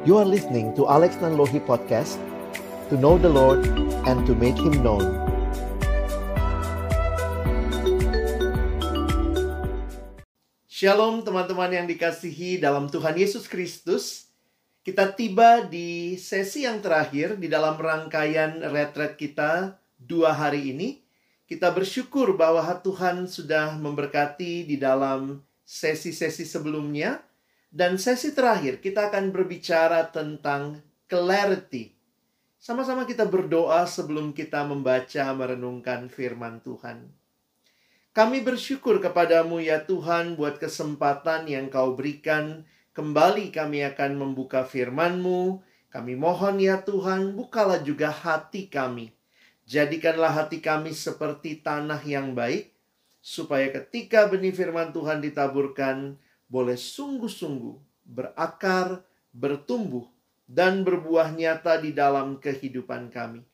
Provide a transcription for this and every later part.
You are listening to Alex Nanlohi Podcast To know the Lord and to make Him known. Shalom teman-teman yang dikasihi dalam Tuhan Yesus Kristus. Kita tiba di sesi yang terakhir di dalam rangkaian retret kita dua hari ini. Kita bersyukur bahwa Tuhan sudah memberkati di dalam sesi-sesi sebelumnya dan sesi terakhir kita akan berbicara tentang clarity. Sama-sama kita berdoa sebelum kita membaca merenungkan firman Tuhan. Kami bersyukur kepadamu ya Tuhan buat kesempatan yang kau berikan. Kembali kami akan membuka firman-Mu. Kami mohon ya Tuhan, bukalah juga hati kami. Jadikanlah hati kami seperti tanah yang baik, supaya ketika benih firman Tuhan ditaburkan, boleh sungguh-sungguh berakar, bertumbuh, dan berbuah nyata di dalam kehidupan kami.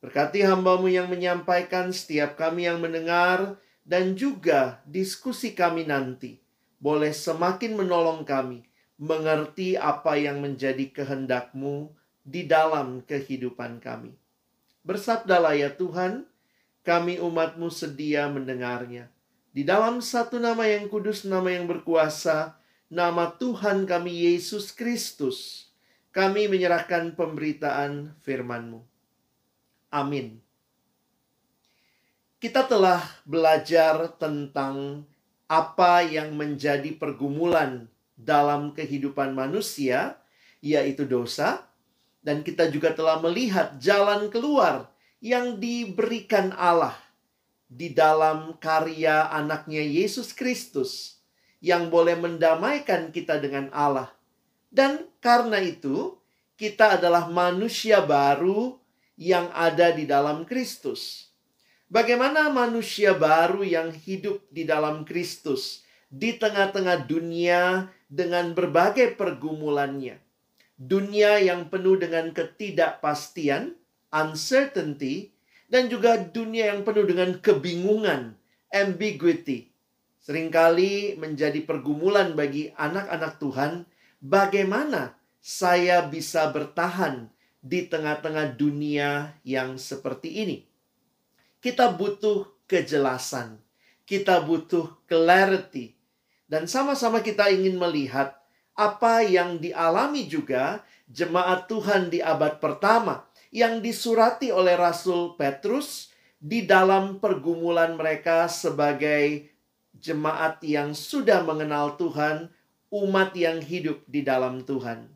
Berkati hambamu yang menyampaikan, setiap kami yang mendengar, dan juga diskusi kami nanti. Boleh semakin menolong kami mengerti apa yang menjadi kehendakmu di dalam kehidupan kami. Bersabdalah ya Tuhan, kami umatmu sedia mendengarnya. Di dalam satu nama yang kudus, nama yang berkuasa, nama Tuhan kami Yesus Kristus, kami menyerahkan pemberitaan firman-Mu. Amin. Kita telah belajar tentang apa yang menjadi pergumulan dalam kehidupan manusia, yaitu dosa, dan kita juga telah melihat jalan keluar yang diberikan Allah di dalam karya anaknya Yesus Kristus yang boleh mendamaikan kita dengan Allah. Dan karena itu, kita adalah manusia baru yang ada di dalam Kristus. Bagaimana manusia baru yang hidup di dalam Kristus di tengah-tengah dunia dengan berbagai pergumulannya? Dunia yang penuh dengan ketidakpastian, uncertainty, dan juga dunia yang penuh dengan kebingungan, ambiguity. Seringkali menjadi pergumulan bagi anak-anak Tuhan, bagaimana saya bisa bertahan di tengah-tengah dunia yang seperti ini. Kita butuh kejelasan, kita butuh clarity, dan sama-sama kita ingin melihat apa yang dialami juga jemaat Tuhan di abad pertama yang disurati oleh Rasul Petrus di dalam pergumulan mereka sebagai jemaat yang sudah mengenal Tuhan, umat yang hidup di dalam Tuhan.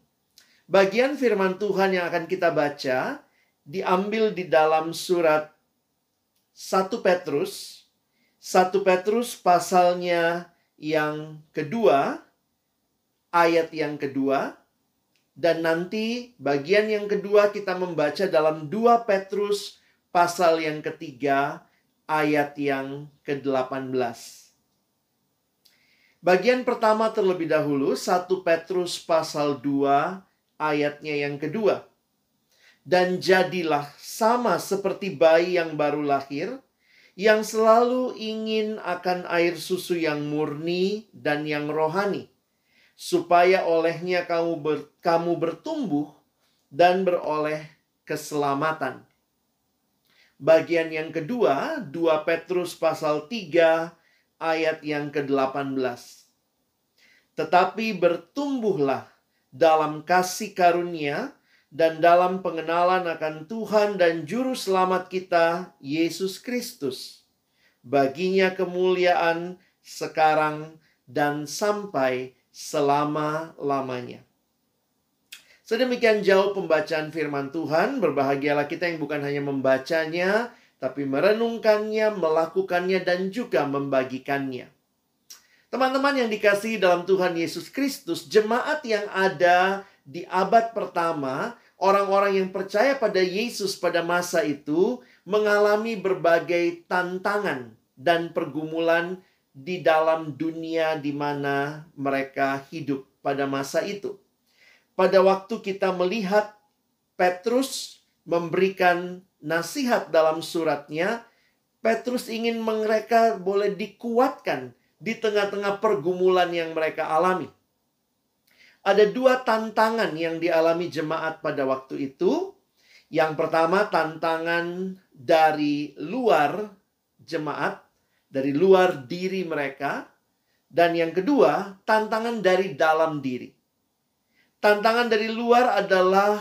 Bagian firman Tuhan yang akan kita baca diambil di dalam surat 1 Petrus, 1 Petrus pasalnya yang kedua, ayat yang kedua, dan nanti bagian yang kedua kita membaca dalam 2 Petrus pasal yang ketiga ayat yang ke-18. Bagian pertama terlebih dahulu 1 Petrus pasal 2 ayatnya yang kedua. Dan jadilah sama seperti bayi yang baru lahir yang selalu ingin akan air susu yang murni dan yang rohani supaya olehnya kamu ber, kamu bertumbuh dan beroleh keselamatan. Bagian yang kedua, 2 Petrus pasal 3 ayat yang ke-18. Tetapi bertumbuhlah dalam kasih karunia dan dalam pengenalan akan Tuhan dan juru selamat kita Yesus Kristus. Baginya kemuliaan sekarang dan sampai selama-lamanya. Sedemikian jauh pembacaan firman Tuhan, berbahagialah kita yang bukan hanya membacanya, tapi merenungkannya, melakukannya, dan juga membagikannya. Teman-teman yang dikasihi dalam Tuhan Yesus Kristus, jemaat yang ada di abad pertama, orang-orang yang percaya pada Yesus pada masa itu mengalami berbagai tantangan dan pergumulan di dalam dunia di mana mereka hidup pada masa itu. Pada waktu kita melihat Petrus memberikan nasihat dalam suratnya, Petrus ingin mereka boleh dikuatkan di tengah-tengah pergumulan yang mereka alami. ada dua tantangan yang dialami jemaat pada waktu itu. Yang pertama, tantangan dari luar jemaat, dari luar diri mereka, dan yang kedua, tantangan dari dalam diri. Tantangan dari luar adalah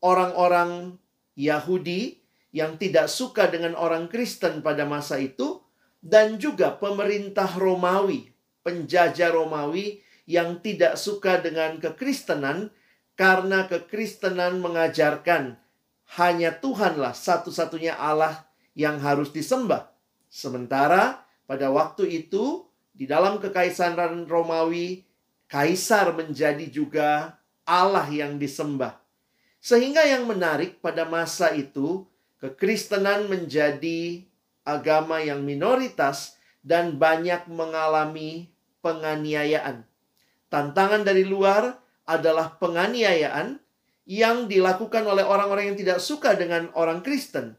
orang-orang Yahudi yang tidak suka dengan orang Kristen pada masa itu, dan juga pemerintah Romawi, penjajah Romawi yang tidak suka dengan kekristenan karena kekristenan mengajarkan hanya Tuhanlah satu-satunya Allah yang harus disembah. Sementara pada waktu itu di dalam kekaisaran Romawi kaisar menjadi juga Allah yang disembah. Sehingga yang menarik pada masa itu kekristenan menjadi agama yang minoritas dan banyak mengalami penganiayaan. Tantangan dari luar adalah penganiayaan yang dilakukan oleh orang-orang yang tidak suka dengan orang Kristen.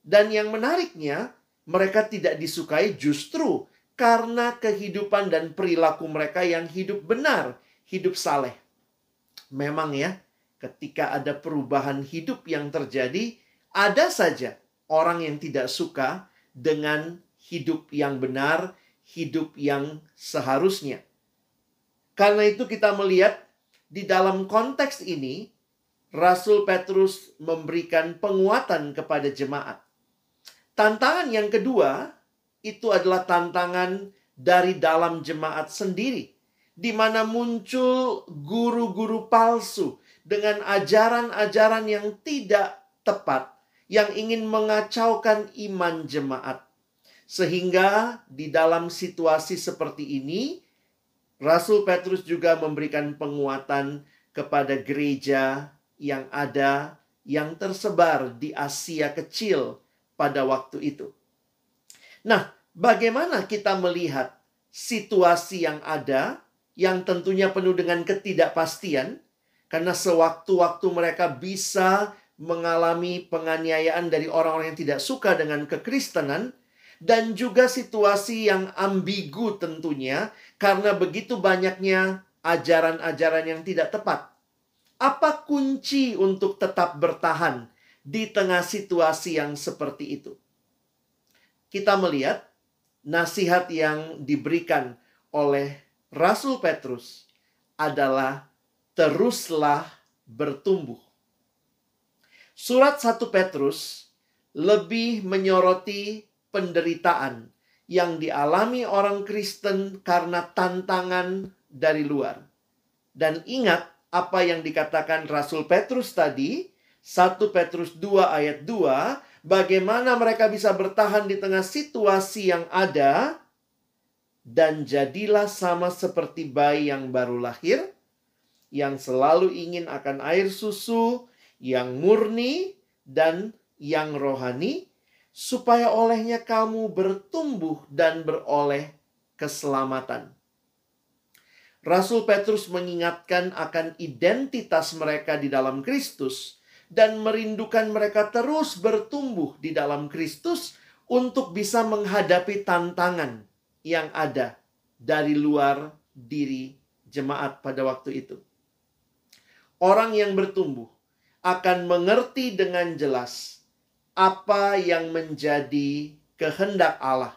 Dan yang menariknya, mereka tidak disukai justru karena kehidupan dan perilaku mereka yang hidup benar, hidup saleh. Memang ya, ketika ada perubahan hidup yang terjadi, ada saja orang yang tidak suka dengan hidup yang benar, hidup yang seharusnya. Karena itu kita melihat di dalam konteks ini Rasul Petrus memberikan penguatan kepada jemaat. Tantangan yang kedua itu adalah tantangan dari dalam jemaat sendiri, di mana muncul guru-guru palsu dengan ajaran-ajaran yang tidak tepat, yang ingin mengacaukan iman jemaat. Sehingga di dalam situasi seperti ini, Rasul Petrus juga memberikan penguatan kepada gereja yang ada yang tersebar di Asia Kecil pada waktu itu. Nah, bagaimana kita melihat situasi yang ada yang tentunya penuh dengan ketidakpastian karena sewaktu-waktu mereka bisa mengalami penganiayaan dari orang-orang yang tidak suka dengan kekristenan dan juga situasi yang ambigu tentunya karena begitu banyaknya ajaran-ajaran yang tidak tepat. Apa kunci untuk tetap bertahan di tengah situasi yang seperti itu? Kita melihat nasihat yang diberikan oleh Rasul Petrus adalah teruslah bertumbuh. Surat 1 Petrus lebih menyoroti penderitaan yang dialami orang Kristen karena tantangan dari luar. Dan ingat, apa yang dikatakan Rasul Petrus tadi, 1 Petrus 2 ayat 2, bagaimana mereka bisa bertahan di tengah situasi yang ada, dan jadilah sama seperti bayi yang baru lahir, yang selalu ingin akan air susu, yang murni, dan yang rohani, supaya olehnya kamu bertumbuh dan beroleh keselamatan. Rasul Petrus mengingatkan akan identitas mereka di dalam Kristus dan merindukan mereka terus bertumbuh di dalam Kristus untuk bisa menghadapi tantangan yang ada dari luar diri jemaat pada waktu itu. Orang yang bertumbuh akan mengerti dengan jelas apa yang menjadi kehendak Allah.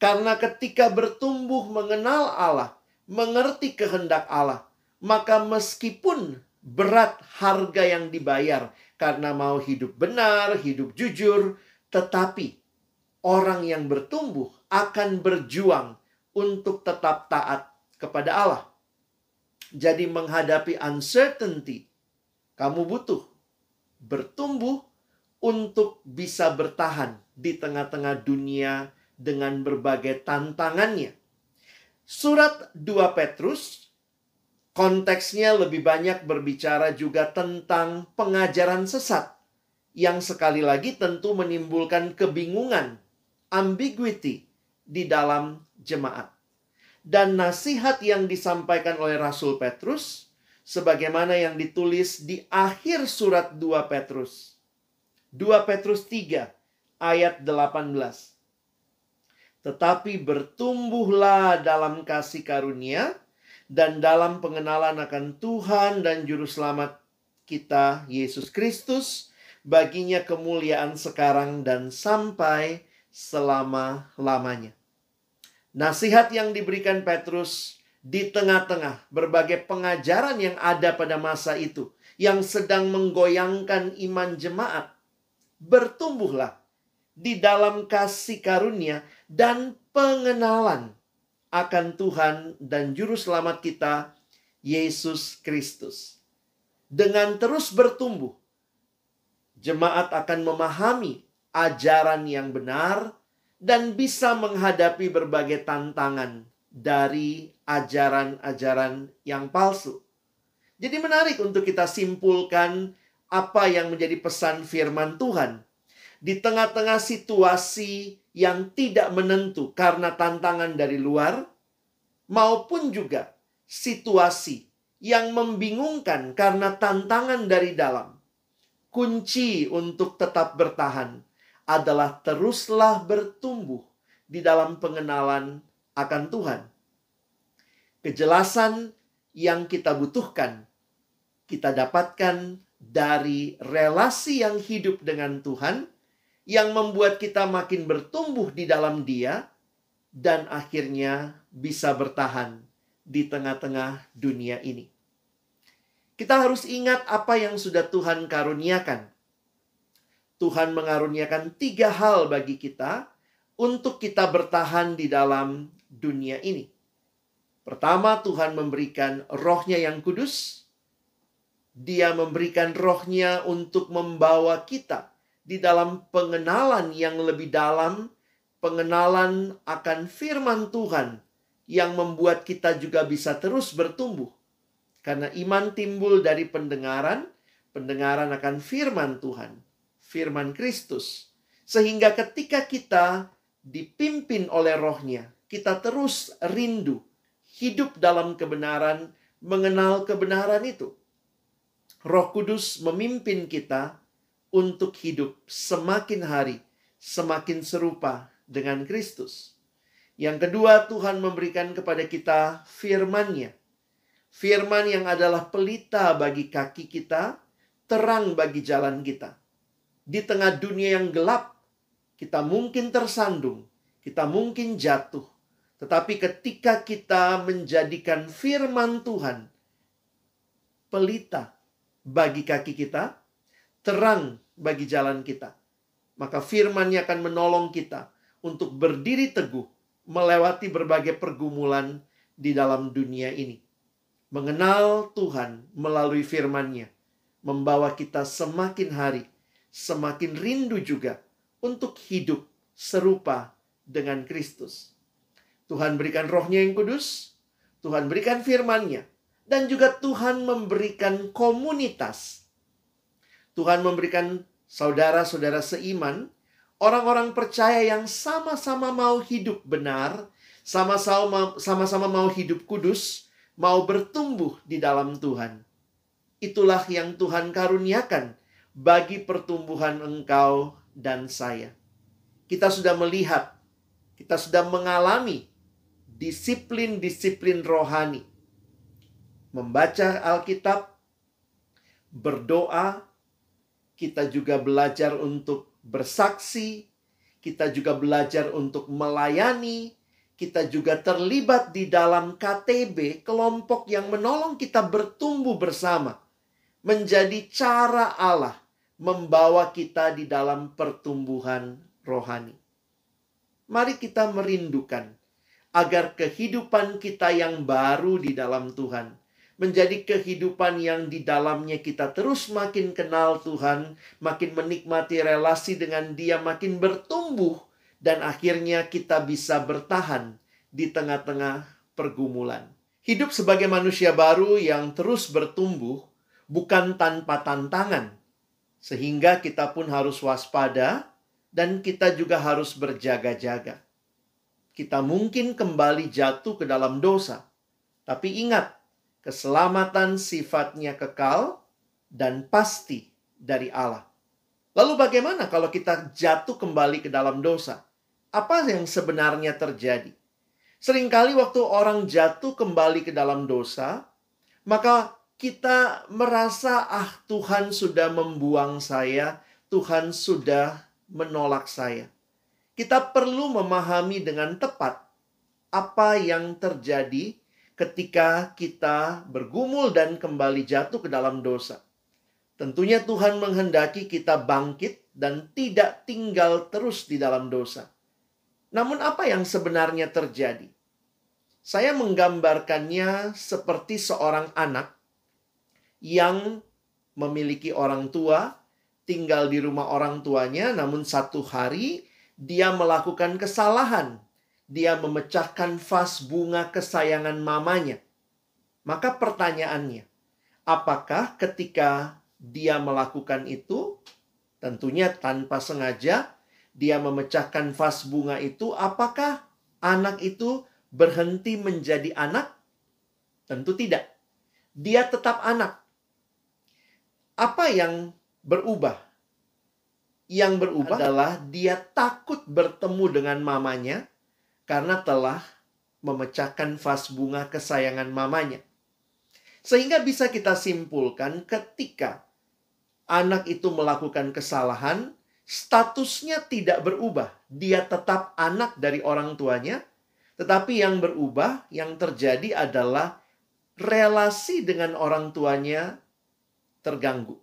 Karena ketika bertumbuh mengenal Allah, mengerti kehendak Allah, maka meskipun berat harga yang dibayar karena mau hidup benar, hidup jujur, tetapi orang yang bertumbuh akan berjuang untuk tetap taat kepada Allah. Jadi menghadapi uncertainty, kamu butuh bertumbuh untuk bisa bertahan di tengah-tengah dunia dengan berbagai tantangannya. Surat 2 Petrus konteksnya lebih banyak berbicara juga tentang pengajaran sesat yang sekali lagi tentu menimbulkan kebingungan, ambiguity di dalam jemaat. Dan nasihat yang disampaikan oleh Rasul Petrus sebagaimana yang ditulis di akhir surat 2 Petrus. 2 Petrus 3 ayat 18 tetapi bertumbuhlah dalam kasih karunia dan dalam pengenalan akan Tuhan dan Juru Selamat kita, Yesus Kristus, baginya kemuliaan sekarang dan sampai selama-lamanya. Nasihat yang diberikan Petrus di tengah-tengah berbagai pengajaran yang ada pada masa itu yang sedang menggoyangkan iman jemaat. Bertumbuhlah di dalam kasih karunia dan pengenalan akan Tuhan dan Juru Selamat kita, Yesus Kristus. Dengan terus bertumbuh, jemaat akan memahami ajaran yang benar dan bisa menghadapi berbagai tantangan dari ajaran-ajaran yang palsu. Jadi menarik untuk kita simpulkan apa yang menjadi pesan firman Tuhan. Di tengah-tengah situasi yang tidak menentu karena tantangan dari luar, maupun juga situasi yang membingungkan karena tantangan dari dalam. Kunci untuk tetap bertahan adalah teruslah bertumbuh di dalam pengenalan akan Tuhan. Kejelasan yang kita butuhkan, kita dapatkan dari relasi yang hidup dengan Tuhan yang membuat kita makin bertumbuh di dalam Dia dan akhirnya bisa bertahan di tengah-tengah dunia ini. Kita harus ingat apa yang sudah Tuhan karuniakan. Tuhan mengaruniakan tiga hal bagi kita untuk kita bertahan di dalam dunia ini. Pertama, Tuhan memberikan rohnya yang kudus. Dia memberikan rohnya untuk membawa kita di dalam pengenalan yang lebih dalam, pengenalan akan firman Tuhan yang membuat kita juga bisa terus bertumbuh. Karena iman timbul dari pendengaran, pendengaran akan firman Tuhan, firman Kristus. Sehingga ketika kita dipimpin oleh rohnya, kita terus rindu, hidup dalam kebenaran, mengenal kebenaran itu. Roh Kudus memimpin kita untuk hidup semakin hari semakin serupa dengan Kristus. Yang kedua, Tuhan memberikan kepada kita firman-Nya. Firman yang adalah pelita bagi kaki kita, terang bagi jalan kita. Di tengah dunia yang gelap, kita mungkin tersandung, kita mungkin jatuh. Tetapi ketika kita menjadikan firman Tuhan pelita bagi kaki kita, terang bagi jalan kita. Maka firman-Nya akan menolong kita untuk berdiri teguh melewati berbagai pergumulan di dalam dunia ini. Mengenal Tuhan melalui firman-Nya membawa kita semakin hari semakin rindu juga untuk hidup serupa dengan Kristus. Tuhan berikan rohnya yang kudus, Tuhan berikan firman-Nya, dan juga Tuhan memberikan komunitas Tuhan memberikan saudara-saudara seiman, orang-orang percaya yang sama-sama mau hidup benar, sama-sama mau hidup kudus, mau bertumbuh di dalam Tuhan. Itulah yang Tuhan karuniakan bagi pertumbuhan engkau dan saya. Kita sudah melihat, kita sudah mengalami disiplin-disiplin rohani. Membaca Alkitab, berdoa, kita juga belajar untuk bersaksi, kita juga belajar untuk melayani, kita juga terlibat di dalam KTB, kelompok yang menolong kita bertumbuh bersama, menjadi cara Allah membawa kita di dalam pertumbuhan rohani. Mari kita merindukan agar kehidupan kita yang baru di dalam Tuhan menjadi kehidupan yang di dalamnya kita terus makin kenal Tuhan, makin menikmati relasi dengan Dia, makin bertumbuh, dan akhirnya kita bisa bertahan di tengah-tengah pergumulan. Hidup sebagai manusia baru yang terus bertumbuh bukan tanpa tantangan, sehingga kita pun harus waspada dan kita juga harus berjaga-jaga. Kita mungkin kembali jatuh ke dalam dosa, tapi ingat Keselamatan sifatnya kekal dan pasti dari Allah. Lalu bagaimana kalau kita jatuh kembali ke dalam dosa? Apa yang sebenarnya terjadi? Seringkali waktu orang jatuh kembali ke dalam dosa, maka kita merasa ah Tuhan sudah membuang saya, Tuhan sudah menolak saya. Kita perlu memahami dengan tepat apa yang terjadi ketika kita bergumul dan kembali jatuh ke dalam dosa. Tentunya Tuhan menghendaki kita bangkit dan tidak tinggal terus di dalam dosa. Namun apa yang sebenarnya terjadi? Saya menggambarkannya seperti seorang anak yang memiliki orang tua, tinggal di rumah orang tuanya, namun satu hari dia melakukan kesalahan. Dia memecahkan vas bunga kesayangan mamanya. Maka pertanyaannya, apakah ketika dia melakukan itu, tentunya tanpa sengaja, dia memecahkan vas bunga itu, apakah anak itu berhenti menjadi anak? Tentu tidak. Dia tetap anak. Apa yang berubah? Yang berubah adalah dia takut bertemu dengan mamanya karena telah memecahkan vas bunga kesayangan mamanya. Sehingga bisa kita simpulkan ketika anak itu melakukan kesalahan, statusnya tidak berubah. Dia tetap anak dari orang tuanya, tetapi yang berubah, yang terjadi adalah relasi dengan orang tuanya terganggu.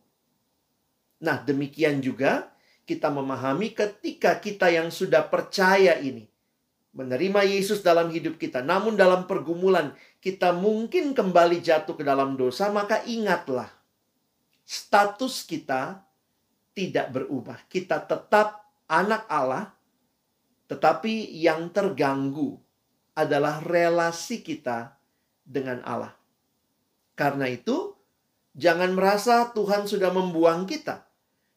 Nah, demikian juga kita memahami ketika kita yang sudah percaya ini menerima Yesus dalam hidup kita, namun dalam pergumulan kita mungkin kembali jatuh ke dalam dosa, maka ingatlah status kita tidak berubah. Kita tetap anak Allah, tetapi yang terganggu adalah relasi kita dengan Allah. Karena itu, Jangan merasa Tuhan sudah membuang kita.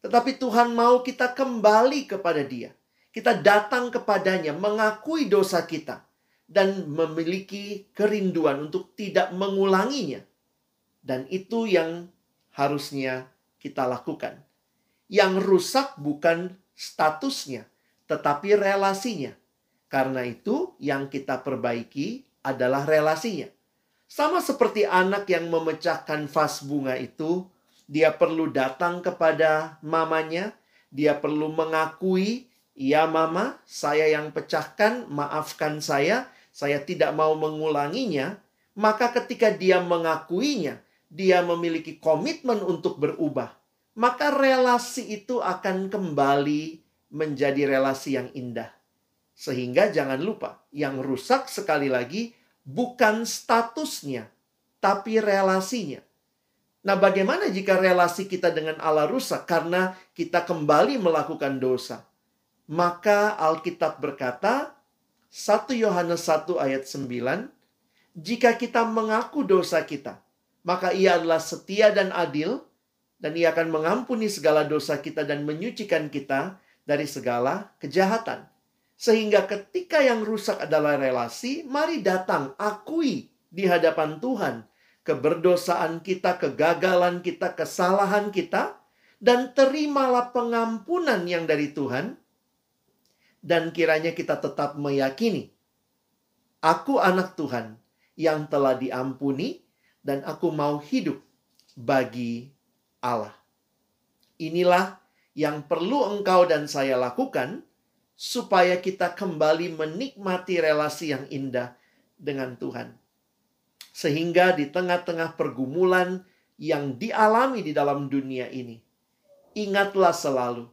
Tetapi Tuhan mau kita kembali kepada dia. Kita datang kepadanya, mengakui dosa kita. Dan memiliki kerinduan untuk tidak mengulanginya. Dan itu yang harusnya kita lakukan. Yang rusak bukan statusnya, tetapi relasinya. Karena itu yang kita perbaiki adalah relasinya. Sama seperti anak yang memecahkan vas bunga itu, dia perlu datang kepada mamanya, dia perlu mengakui, "Ya mama, saya yang pecahkan, maafkan saya, saya tidak mau mengulanginya." Maka ketika dia mengakuinya, dia memiliki komitmen untuk berubah. Maka relasi itu akan kembali menjadi relasi yang indah. Sehingga jangan lupa, yang rusak sekali lagi bukan statusnya, tapi relasinya. Nah, bagaimana jika relasi kita dengan Allah rusak karena kita kembali melakukan dosa? Maka Alkitab berkata, 1 Yohanes 1 ayat 9, jika kita mengaku dosa kita, maka ia adalah setia dan adil, dan ia akan mengampuni segala dosa kita dan menyucikan kita dari segala kejahatan. Sehingga ketika yang rusak adalah relasi, mari datang akui di hadapan Tuhan keberdosaan kita, kegagalan kita, kesalahan kita, dan terimalah pengampunan yang dari Tuhan. Dan kiranya kita tetap meyakini, aku anak Tuhan yang telah diampuni, dan aku mau hidup bagi Allah. Inilah yang perlu engkau dan saya lakukan supaya kita kembali menikmati relasi yang indah dengan Tuhan. Sehingga di tengah-tengah pergumulan yang dialami di dalam dunia ini, ingatlah selalu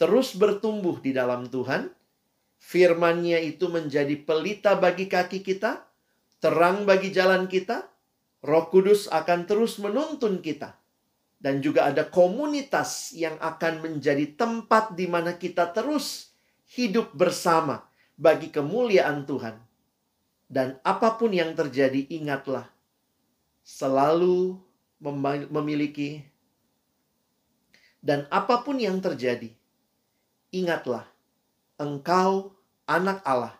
terus bertumbuh di dalam Tuhan. Firman-Nya itu menjadi pelita bagi kaki kita, terang bagi jalan kita. Roh Kudus akan terus menuntun kita. Dan juga ada komunitas yang akan menjadi tempat di mana kita terus hidup bersama bagi kemuliaan Tuhan. Dan apa pun yang terjadi, ingatlah selalu memiliki dan apa pun yang terjadi, ingatlah engkau anak Allah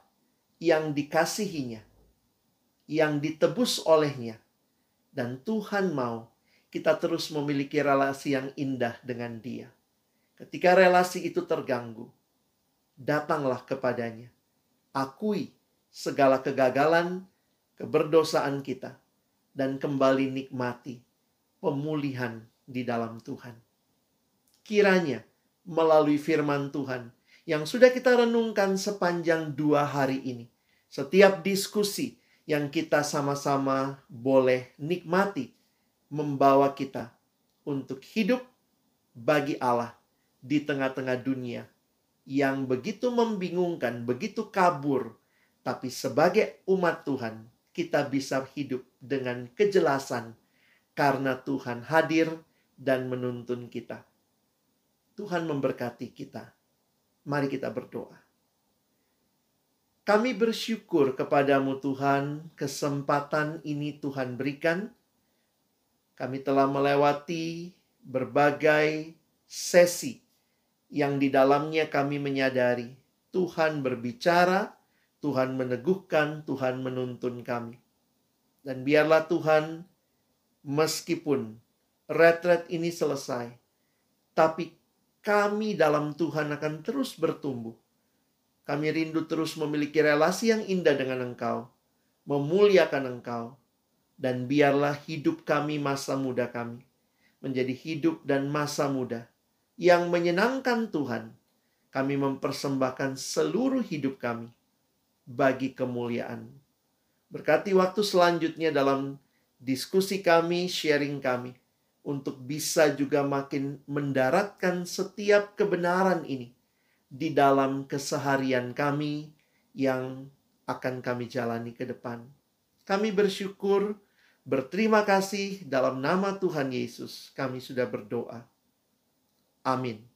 yang dikasihinya, yang ditebus olehnya, dan Tuhan mau kita terus memiliki relasi yang indah dengan Dia. Ketika relasi itu terganggu, datanglah kepadanya. Akui segala kegagalan, keberdosaan kita, dan kembali nikmati pemulihan di dalam Tuhan. Kiranya melalui firman Tuhan yang sudah kita renungkan sepanjang dua hari ini, setiap diskusi yang kita sama-sama boleh nikmati membawa kita untuk hidup bagi Allah di tengah-tengah dunia yang begitu membingungkan, begitu kabur, tapi sebagai umat Tuhan, kita bisa hidup dengan kejelasan karena Tuhan hadir dan menuntun kita. Tuhan memberkati kita. Mari kita berdoa. Kami bersyukur kepadamu Tuhan, kesempatan ini Tuhan berikan. Kami telah melewati berbagai sesi yang di dalamnya kami menyadari Tuhan berbicara, Tuhan meneguhkan, Tuhan menuntun kami. Dan biarlah Tuhan, meskipun retret ini selesai, tapi kami dalam Tuhan akan terus bertumbuh kami rindu terus memiliki relasi yang indah dengan Engkau, memuliakan Engkau, dan biarlah hidup kami masa muda kami menjadi hidup dan masa muda yang menyenangkan Tuhan. Kami mempersembahkan seluruh hidup kami bagi kemuliaan. Berkati waktu selanjutnya dalam diskusi kami, sharing kami, untuk bisa juga makin mendaratkan setiap kebenaran ini di dalam keseharian kami yang akan kami jalani ke depan. Kami bersyukur, berterima kasih dalam nama Tuhan Yesus. Kami sudah berdoa. Amin.